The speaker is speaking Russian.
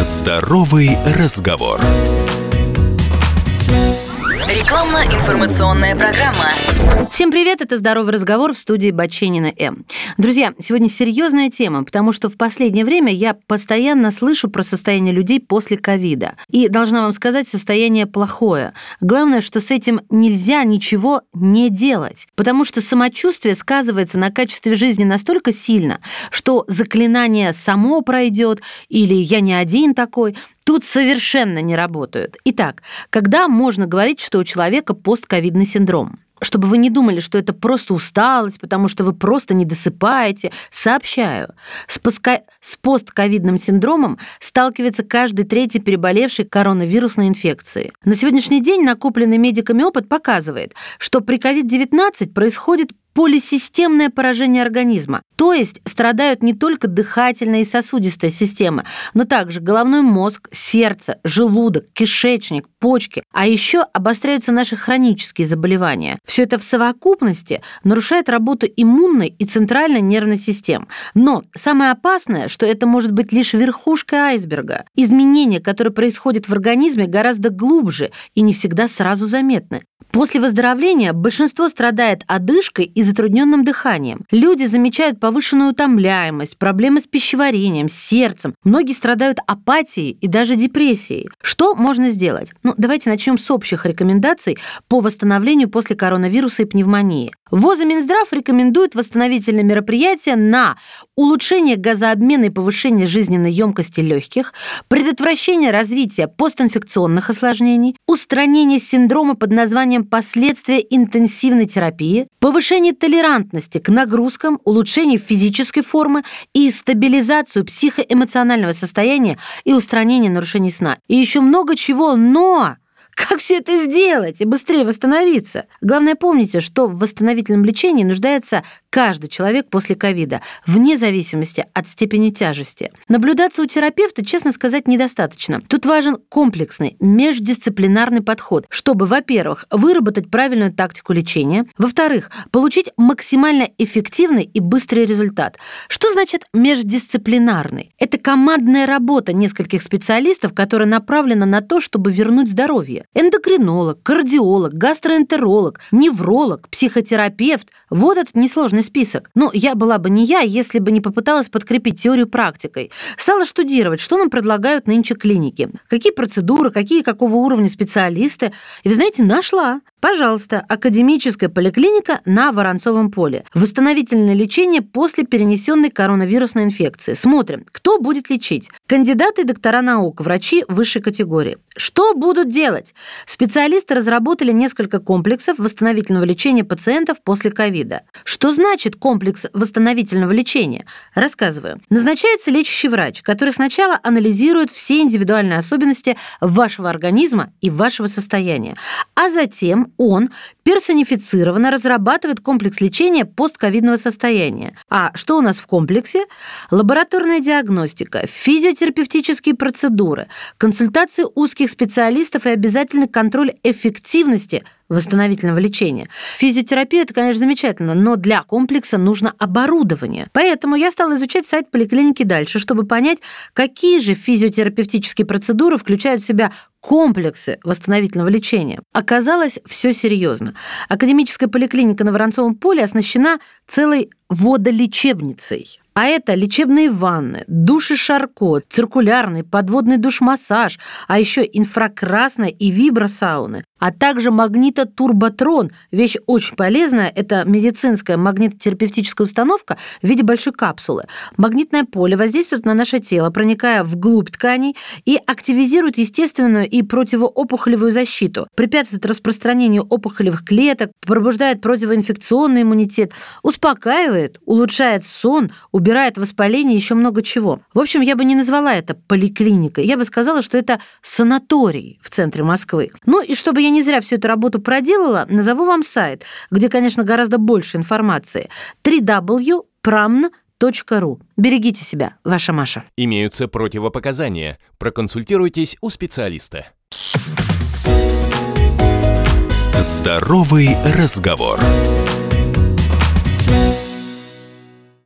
Здоровый разговор. Рекламно-информационная программа. Всем привет, это «Здоровый разговор» в студии Баченина М. Друзья, сегодня серьезная тема, потому что в последнее время я постоянно слышу про состояние людей после ковида. И должна вам сказать, состояние плохое. Главное, что с этим нельзя ничего не делать, потому что самочувствие сказывается на качестве жизни настолько сильно, что заклинание само пройдет, или я не один такой, тут совершенно не работают. Итак, когда можно говорить, что у человека постковидный синдром? чтобы вы не думали, что это просто усталость, потому что вы просто не досыпаете, сообщаю, с, поска... с постковидным синдромом сталкивается каждый третий переболевший коронавирусной инфекцией. На сегодняшний день накопленный медиками опыт показывает, что при COVID-19 происходит полисистемное поражение организма. То есть страдают не только дыхательная и сосудистая системы, но также головной мозг, сердце, желудок, кишечник, почки. А еще обостряются наши хронические заболевания. Все это в совокупности нарушает работу иммунной и центральной нервной систем. Но самое опасное, что это может быть лишь верхушка айсберга. Изменения, которые происходят в организме, гораздо глубже и не всегда сразу заметны. После выздоровления большинство страдает одышкой и затрудненным дыханием. Люди замечают повышенную утомляемость, проблемы с пищеварением, с сердцем. Многие страдают апатией и даже депрессией. Что можно сделать? Ну, давайте начнем с общих рекомендаций по восстановлению после коронавируса и пневмонии. ВОЗ и Минздрав рекомендуют восстановительные мероприятия на улучшение газообмена и повышение жизненной емкости легких, предотвращение развития постинфекционных осложнений, устранение синдрома под названием последствия интенсивной терапии, повышение толерантности к нагрузкам, улучшение физической формы и стабилизацию психоэмоционального состояния и устранение нарушений сна. И еще много чего, но как все это сделать и быстрее восстановиться? Главное, помните, что в восстановительном лечении нуждается каждый человек после ковида, вне зависимости от степени тяжести. Наблюдаться у терапевта, честно сказать, недостаточно. Тут важен комплексный, междисциплинарный подход, чтобы, во-первых, выработать правильную тактику лечения, во-вторых, получить максимально эффективный и быстрый результат. Что значит междисциплинарный? Это командная работа нескольких специалистов, которая направлена на то, чтобы вернуть здоровье эндокринолог, кардиолог, гастроэнтеролог, невролог, психотерапевт. Вот этот несложный список. Но я была бы не я, если бы не попыталась подкрепить теорию практикой. Стала штудировать, что нам предлагают нынче клиники. Какие процедуры, какие какого уровня специалисты. И вы знаете, нашла. Пожалуйста, академическая поликлиника на Воронцовом поле. Восстановительное лечение после перенесенной коронавирусной инфекции. Смотрим, кто будет лечить. Кандидаты и доктора наук, врачи высшей категории. Что будут делать? Специалисты разработали несколько комплексов восстановительного лечения пациентов после ковида. Что значит комплекс восстановительного лечения? Рассказываю. Назначается лечащий врач, который сначала анализирует все индивидуальные особенности вашего организма и вашего состояния, а затем он персонифицированно разрабатывает комплекс лечения постковидного состояния. А что у нас в комплексе? Лабораторная диагностика, физиотерапевтические процедуры, консультации узких специалистов и обязательный контроль эффективности – восстановительного лечения. Физиотерапия – это, конечно, замечательно, но для комплекса нужно оборудование. Поэтому я стала изучать сайт поликлиники дальше, чтобы понять, какие же физиотерапевтические процедуры включают в себя комплексы восстановительного лечения. Оказалось, все серьезно. Академическая поликлиника на Воронцовом поле оснащена целой водолечебницей. А это лечебные ванны, души Шарко, циркулярный, подводный душ-массаж, а еще инфракрасная и вибросауны, а также магнитотурботрон. Вещь очень полезная. Это медицинская магнитотерапевтическая установка в виде большой капсулы. Магнитное поле воздействует на наше тело, проникая вглубь тканей и активизирует естественную и противоопухолевую защиту, препятствует распространению опухолевых клеток, пробуждает противоинфекционный иммунитет, успокаивает, улучшает сон, убирает воспаление еще много чего. В общем, я бы не назвала это поликлиникой. Я бы сказала, что это санаторий в центре Москвы. Ну и чтобы я не зря всю эту работу проделала, назову вам сайт, где, конечно, гораздо больше информации. www.pramn.ru. Берегите себя, ваша Маша. Имеются противопоказания. Проконсультируйтесь у специалиста. Здоровый разговор.